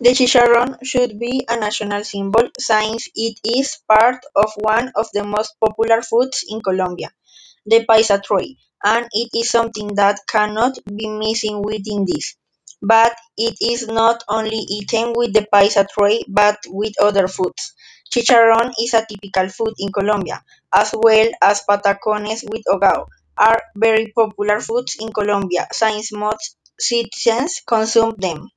The chicharrón should be a national symbol since it is part of one of the most popular foods in Colombia, the paisa tray, and it is something that cannot be missing within this. But it is not only eaten with the paisa tray but with other foods. Chicharrón is a typical food in Colombia, as well as patacones with hogao are very popular foods in Colombia since most citizens consume them.